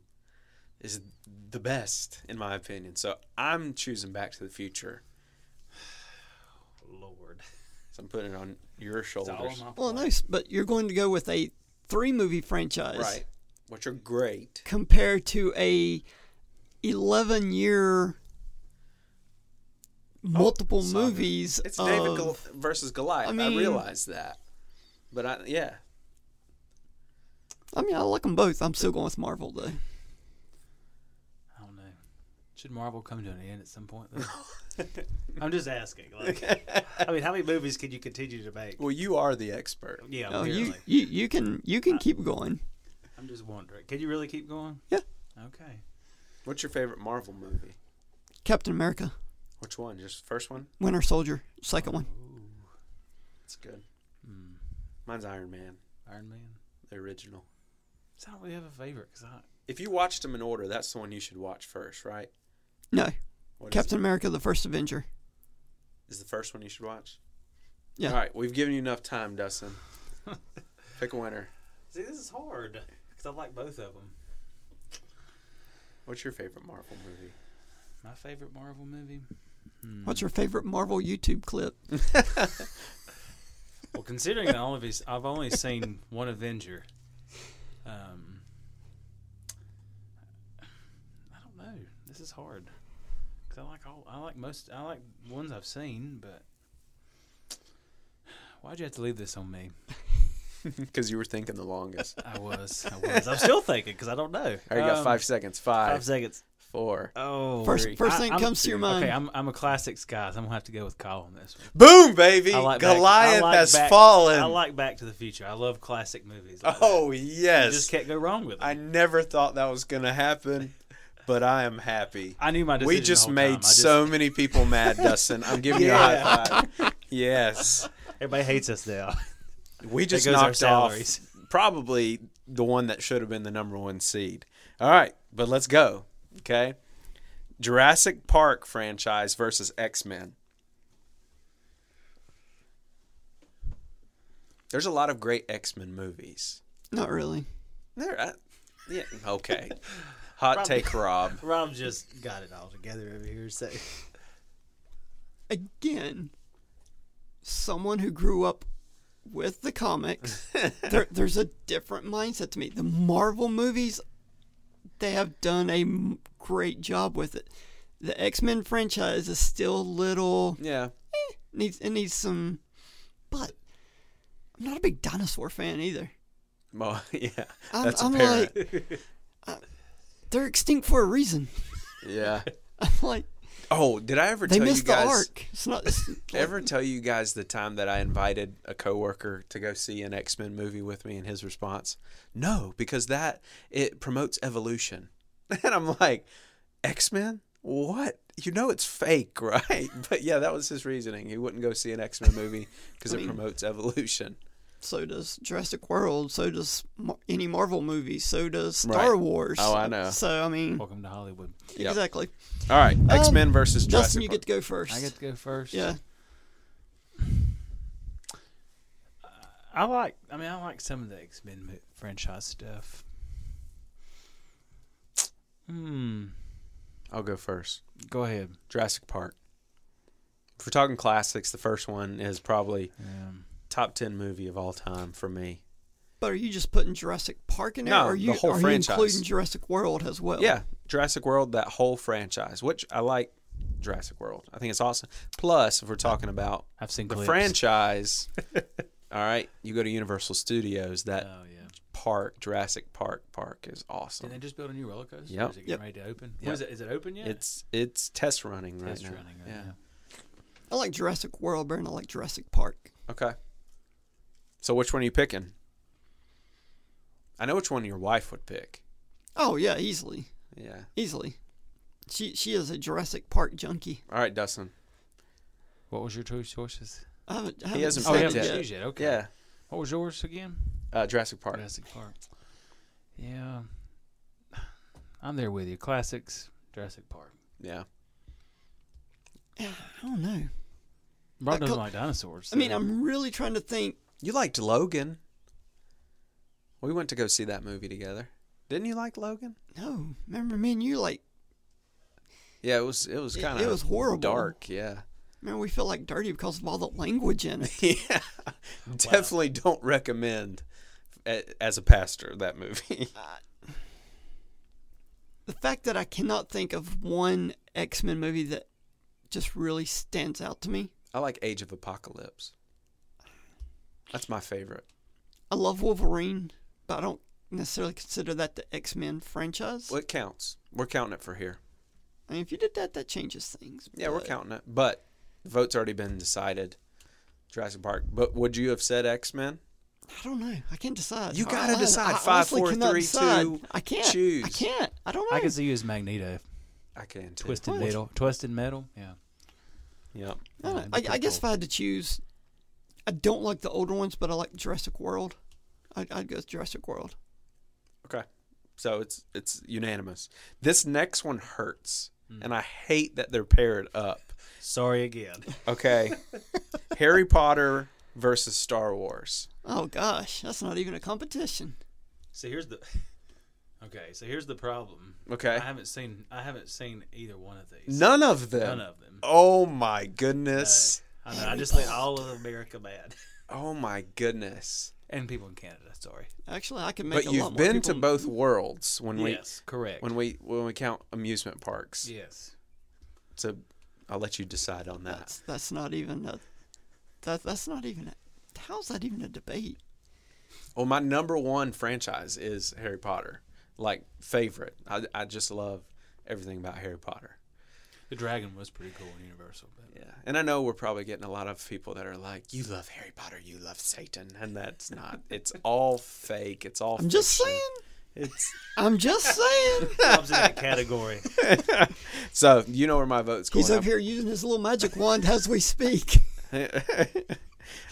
is the best, in my opinion. So, I'm choosing Back to the Future. Lord, So, I'm putting it on your It's shoulders. on well, nice. But you're going to go with a three movie franchise, Right. Which are great. Compared to a eleven year oh, multiple saga. movies. Oh, It's David of- Gol- versus Goliath. I, I realize that. But, I, yeah. I mean, I like them both. I'm still going with Marvel though. I don't know. Should Marvel come to an end at some point? Though? I'm just asking. Like, I mean, how many movies can you continue to make? Well, you are the expert. Yeah, No, you, you you can you can keep going. I'm just wondering. Can you really keep going? Yeah. Okay. What's your favorite Marvel movie? Captain America, Which one? Just first one? Winter Soldier, second one. It's good. Hmm. Mine's Iron Man, Iron Man. the original. So I don't really have a favorite because I. If you watched them in order, that's the one you should watch first, right? No, What is Captain America, the first Avenger. is the first one you should watch. Yeah. All right, we've given you enough time, Dustin. Pick a winner. See, this is hard because I like both of them. What's your favorite Marvel movie? My favorite Marvel movie. Hmm. What's your favorite Marvel YouTube clip? Well, considering that all of these, I've only seen one Avenger. Um, I don't know. This is hard. 'Cause 'cause I like all. I like most. I like ones I've seen, but why'd you have to leave this on me? Because you were thinking the longest. I was. I was. I'm still thinking because I don't know. All right, you got Um, five seconds. Five Five, seconds. four. Oh, First, Three. first thing I'm- comes to your mind. Okay, I'm I'm a classics guy. So I'm gonna have to go with Kyle on this one. Boom, baby! I like Goliath I like has Back- fallen. I like Back to the Future. I love classic movies. Like oh that. yes. you just can't go wrong with it. I never thought that was gonna happen, but I am happy. I knew my decision. We the just whole made time. Just- so many people mad, Dustin. I'm giving you a high five. Yes, Everybody hates us now. we just knocked off probably the one that should have been the number one seed. All right, but let's go. Okay, Jurassic Park franchise versus X Men. There's a lot of great X Men movies. Not really. There, I, yeah, okay. Hot Rob- take, Rob. Rob just got it all together over here. So Again, someone who grew up with the comics, there, there's a different mindset to me. The Marvel movies, they have done a great job with it. The X Men franchise is still little Yeah, eh, needs it needs some, but I'm not a big dinosaur fan either. well, yeah, I'm, that's I'm apparent. like, they're extinct for a reason. yeah. I'm like, Oh, did I ever they tell you missed the guys? arc. It's not. It's like- Ever tell you guys the time that I invited a coworker to go see an X Men movie with me, and his response, "No, because that it promotes evolution." And I'm like, "X Men? What? You know it's fake, right?" But yeah, that was his reasoning. He wouldn't go see an X Men movie because I it mean- promotes evolution. So does Jurassic World. So does Mar- any Marvel movie. So does Star Right. Wars. Oh, I know. So I mean, Welcome to Hollywood. Yep. exactly. All right, X Men versus Jurassic Um, Justin, you Park. get to go first. I get to go first. yeah. I like. I mean, I like some of the X Men franchise stuff. Hmm. I'll go first. Go ahead. Jurassic Park. If we're talking classics, the first one is probably Um, top ten movie of all time for me. But are you just putting Jurassic Park in there? No, or are the you, whole are franchise. you including Jurassic World as well? Yeah, Jurassic World, that whole franchise, which I like Jurassic World. I think it's awesome. Plus, if we're talking about I've seen the clips. franchise, all right, you go to Universal Studios, that Oh yeah. park, Jurassic Park park is Did awesome. they just build a new roller coaster? Yep. Is it getting Yep. ready to open? Yep. What is it? Is it open yet? It's it's test running right Test now. running right yeah. now. I like Jurassic World better than I like Jurassic Park. Okay. So which one are you picking? I know which one your wife would pick. Oh yeah, easily, Yeah. easily. She she is a Jurassic Park junkie. All right, Dustin. What was your two choices? I haven't. I He haven't hasn't Oh, you picked decided haven't yet. yet. Okay. Yeah. What was yours again? Uh, Jurassic Park. Jurassic Park. Yeah. I'm there with you. Classics. Jurassic Park. Yeah. Yeah, I don't know. Rob I doesn't co- like dinosaurs. I mean, I'm really trying to think. You liked Logan. We went to go see that movie together. Didn't you like Logan? No, remember me and you like. Yeah, it was it was kind of it was horrible. dark, yeah. Man, we feel like dirty because of all the language in it. yeah. Definitely don't recommend as a pastor that movie. Uh, the fact that I cannot think of one X Men movie that just really stands out to me. I like Age of Apocalypse. That's my favorite. I love Wolverine, but I don't necessarily consider that the X Men franchise. Well, it counts. We're counting it for here. I mean, if you did that, that changes things. Yeah, we're counting it. But the vote's already been decided. Jurassic Park. But would you have said X Men? I don't know. I can't decide. You gotta I- decide. I Five, honestly four, three, decide. two, I can't. choose. I can't. I don't know. I can see you as Magneto. I can too. Twisted What? metal. Twisted metal. Yeah. Yep. I. Yeah, I, I guess if. I had to choose, I don't like the older ones, but I like Jurassic World. I'd, I'd go with Jurassic World. Okay. So it's it's unanimous. This next one hurts. Hmm. And I hate that they're paired up. Sorry again. Okay. Harry Potter versus Star Wars. Oh gosh, that's not even a competition. So here's the. Okay, so here's the problem. Okay. I haven't seen. I haven't seen either one of these. None of them. None of them. Oh my goodness. I know. I just let Potter. all of America mad, Oh my goodness. and people in Canada. Sorry. Actually, I can make. But a you've more been to both worlds when we yes, correct. when we when we count amusement parks. yes. So I'll let you decide on that. That's that's not even a that that's not even a, how's that even a debate? Well, my number one franchise is Harry Potter. Like favorite. I, I just love everything about Harry Potter. The dragon was pretty cool in Universal. But Yeah, and I know we're probably getting a lot of people that are like, "You love Harry Potter, you love Satan," and that's not. It's all fake. It's all. I'm just saying. It's I'm just saying. Comes in that category. so you know where my vote's going. He's up here using his little magic wand as we speak.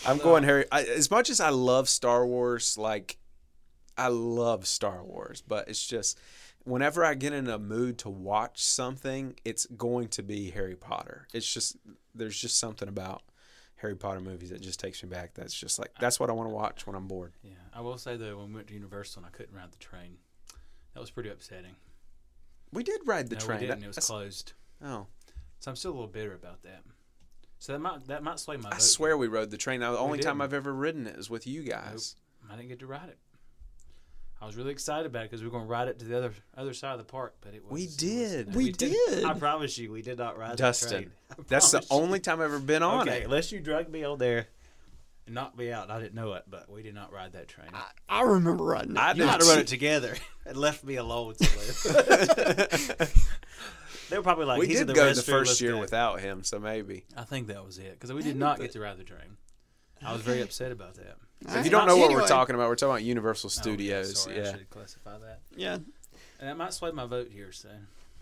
I'm going Harry. I, as much as I love Star Wars, like I love Star Wars, but it's just whenever I get in a mood to watch something, it's going to be Harry Potter. It's just there's just something about Harry Potter movies that just takes me back. That's just like that's what I want to watch when I'm bored. yeah, I will say though, when we went to Universal and I couldn't ride the train, that was pretty upsetting. We did ride the no, train. we didn't. It was closed. oh, So I'm still a little bitter about that. So that might that might sway my I vote. swear we rode the train. Now, the only time. I've ever ridden it is with you guys. I didn't get to ride it. I was really excited about it because we were going to ride it to the other other side of the park, but it was. We it was- did. no, We did. I promise you, we did not ride Dustin, the train. I That's the you. only time I've ever been on Okay, it. unless you drug me on there. It knocked me out. I didn't know it, but we did not ride that train. I, I remember riding it. I You might did have run it together and left me alone somewhere. they were probably like, we he's in did the go the first year go. without him, so maybe. I think that was it because we did not get to ride the train. I was very upset about that. So if you don't know what we're talking about, we're talking about Universal Oh, okay, Studios. sorry, I should classify that. Yeah, And that might sway my vote here. So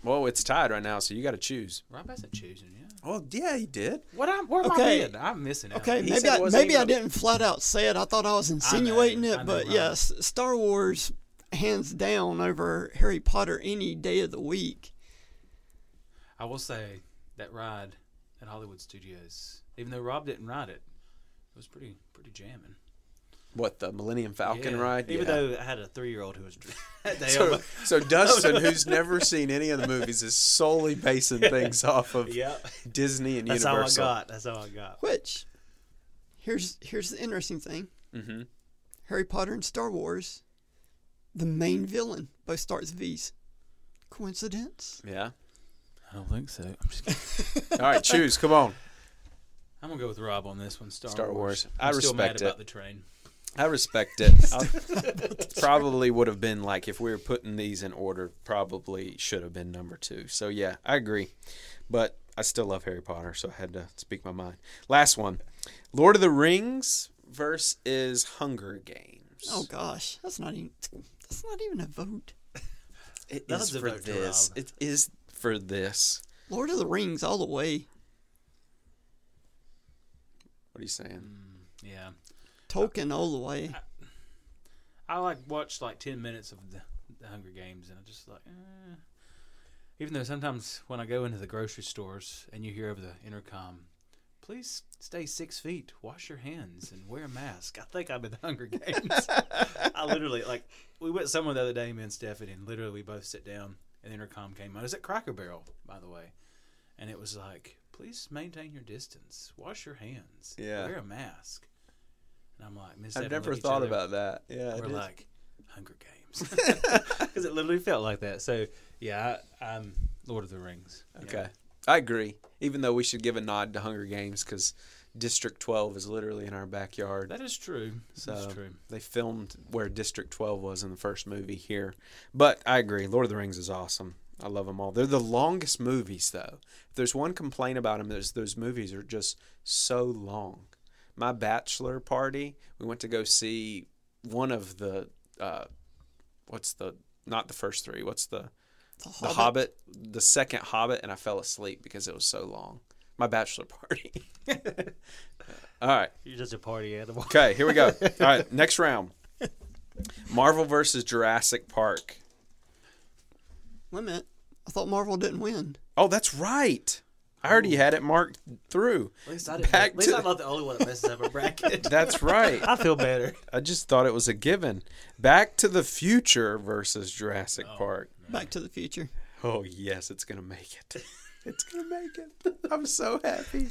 Well, it's tied right now, so you got to choose. Rob hasn't chosen yet. Oh, yeah, he did. What? I'm, where am Okay. I being? I'm missing out. Okay, He maybe I, maybe I didn't flat out say it. I thought I was insinuating I it, but right. yes, Star Wars hands down over Harry Potter any day of the week. I will say that ride at Hollywood Studios, even though Rob didn't ride it, it was pretty pretty jamming. What, the Millennium Falcon Yeah. ride? Even Yeah. though I had a three year old who was. So, so Dustin, who's never seen any of the movies, is solely basing things off of Yep. Disney and That's Universal. That's all I got. That's all I got. Which, here's here's the interesting thing: Mm-hmm. Harry Potter and Star Wars, the main villain both starts V's. Coincidence? Yeah. I don't think so. I'm just kidding. All right, choose. Come on. I'm gonna go with Rob on this one. Star, Star Wars. Wars. I'm I still mad respect about it. the train. I respect it. Probably would have been like if we were putting these in order, probably should have been number two. So yeah, I agree. But I still love Harry Potter, so I had to speak my mind. Last one, Lord of the Rings versus Hunger Games. Oh gosh, that's not even that's not even a vote. it That is was for vote this. Rob. It is for this. Lord of the Rings all the way. What are you saying? Yeah, Tolkien all the way. I like watched like ten minutes of the, the Hunger Games, and I just like. Eh. Even though sometimes when I go into the grocery stores and you hear over the intercom, please stay six feet, wash your hands, and wear a mask. I think I'm in the Hunger Games. I literally, like, we went somewhere the other day, me and Stephanie, and literally we both sit down, and the intercom came on. It was at Cracker Barrel, by the way, and it was like, please maintain your distance, wash your hands, Yeah. wear a mask. And I'm like, Miss I've never looked at each thought other, about that. Yeah, We're like, Hunger Games. because it literally felt like that. So, yeah, I, I'm Lord of the Rings. Yeah. Okay. I agree. Even though we should give a nod to Hunger Games because District 12 is literally in our backyard. That is true. So That's true. they filmed where District 12 was in the first movie here. But I agree. Lord of the Rings is awesome. I love them all. They're the longest movies, though. If there's one complaint about them, there's those movies are just so long. My bachelor party, we went to go see one of the, uh, what's the, not the first three, what's the, the Hobbit, the second Hobbit, and I fell asleep because it was so long. My bachelor party. All right. you're just a party animal. Okay, here we go. All right, next round. Marvel versus Jurassic Park. Wait a minute. I thought Marvel didn't win. Oh, that's right. I already had it marked through. At least I didn't. Back at least to- I'm not the only one that messes up a bracket. That's right. I feel better. I just thought it was a given. Back to the Future versus Jurassic oh, Park. Back to the Future. Oh, yes, it's going to make it. It's going to make it. I'm so happy.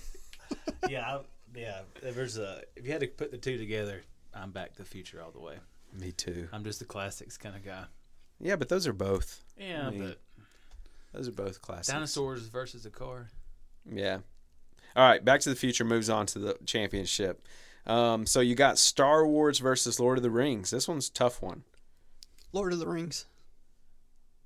Yeah, I, yeah. If there's a, if you had to put the two together, I'm Back to the Future all the way. Me too. I'm just a classics kind of guy. Yeah, but those are both. Yeah, I mean, but Those are both classics. dinosaurs versus a car. Yeah. All right. Back to the Future moves on to the championship. Um, so you got Star Wars versus Lord of the Rings. This one's a tough one. Lord of the Rings.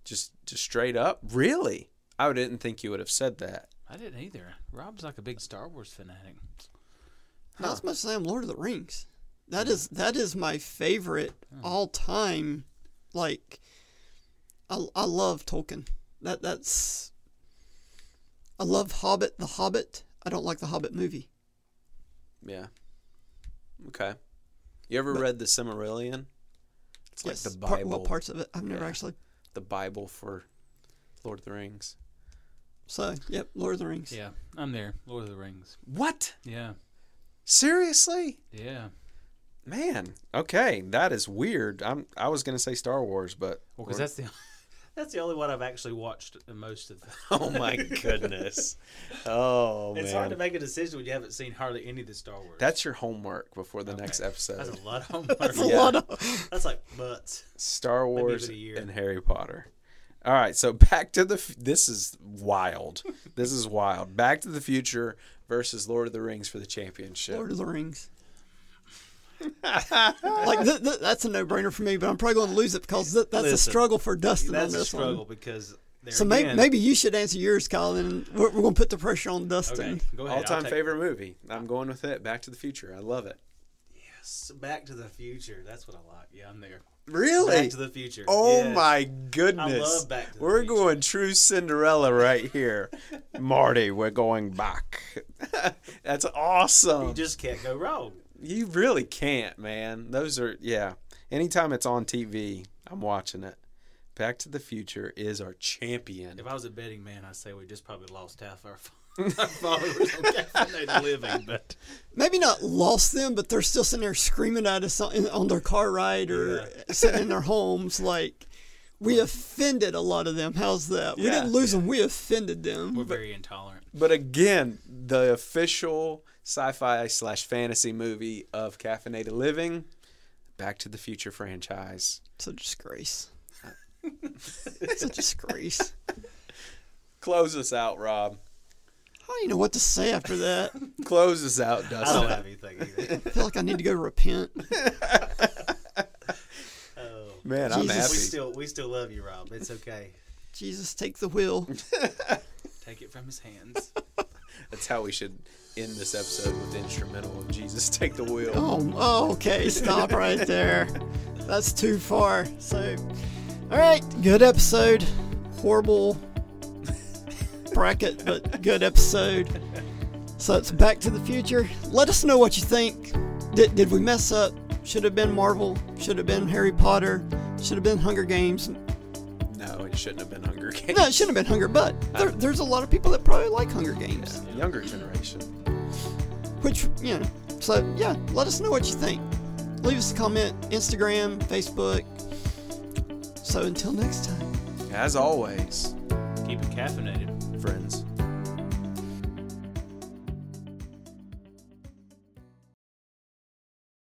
Just, just straight up. Really? I didn't think you would have said that. I didn't either. Rob's like a big Star Wars fanatic. Not as much as I am Lord of the Rings. That is that is my favorite all time. Like, I I love Tolkien. That that's. I love Hobbit. The Hobbit. I don't like the Hobbit movie. Yeah. Okay. You ever read the Silmarillion? It's like yes. the par- Bible. well, parts of it. I've never Yeah. actually. the Bible for Lord of the Rings. So yep, Lord of the Rings. Yeah, I'm there. Lord of the Rings. What? Yeah, Seriously? yeah. Man, okay, that is weird. I'm I was gonna say Star Wars, but Well, because that's the That's the only one I've actually watched the most of. oh my goodness, oh It's man, hard to make a decision when you haven't seen hardly any of the Star Wars. that's your homework before the next episode. That's a lot of homework. That's Yeah. a lot of. That's like butts. Star Wars a year. and Harry Potter. All right, so back to the. F- This is wild. this is wild. Back to the Future versus Lord of the Rings for the championship. Lord of the Rings. like th- th- that's a no-brainer for me, but I'm probably going to lose it because th- that's a struggle for Dustin That's on a this struggle one. because. There So maybe again, maybe you should answer yours, Colin. And we're, we're going to put the pressure on Dustin. Okay, go ahead. All time I'll take- favorite movie. I'm going with it. Back to the Future. I love it. Yes, Back to the Future. That's what I like. Yeah, I'm there. Really? Back to the Future. Oh Yes. my goodness. I love Back to the We're Future. going true Cinderella right here. Marty, we're going back. That's awesome. You just can't go wrong. You really can't, man. Those are yeah. Anytime it's on TV, I'm watching it. Back to the Future is our champion. If I was a betting man, I'd say we just probably lost half our, our followers on caffeinated living. But Maybe not lost them, but they're still sitting there screaming at us on, on their car ride or sitting in their homes. Like we offended a lot of them. How's that? We didn't lose them. We offended them. We're very intolerant. But again, the official sci-fi slash fantasy movie of Caffeinated Living, Back to the Future franchise. It's a disgrace. it's a disgrace. Close us out, Rob. I don't even know what to say after that. Close us out, Dustin. I don't have anything either. I feel like I need to go repent. Oh. Man, I'm Jesus. happy. We still we still love you, Rob. It's okay. Jesus, take the wheel. Take it from his hands. That's how we should end this episode with the instrumental of Jesus Take the Wheel. Oh, oh, okay. Stop right there. That's too far. So, all right. Good episode. Horrible bracket, but good episode. So it's Back to the Future. Let us know what you think. Did, did we mess up? Should have been Marvel. Should have been Harry Potter. Should have been Hunger Games. No, it shouldn't have been Hunger Games. No, it shouldn't have been Hunger, but there, there's a lot of people that probably like Hunger Games. Younger generation. Which, you know, so yeah, let us know what you think. Leave us a comment, Instagram, Facebook. So until next time. As always, Keep it caffeinated. friends.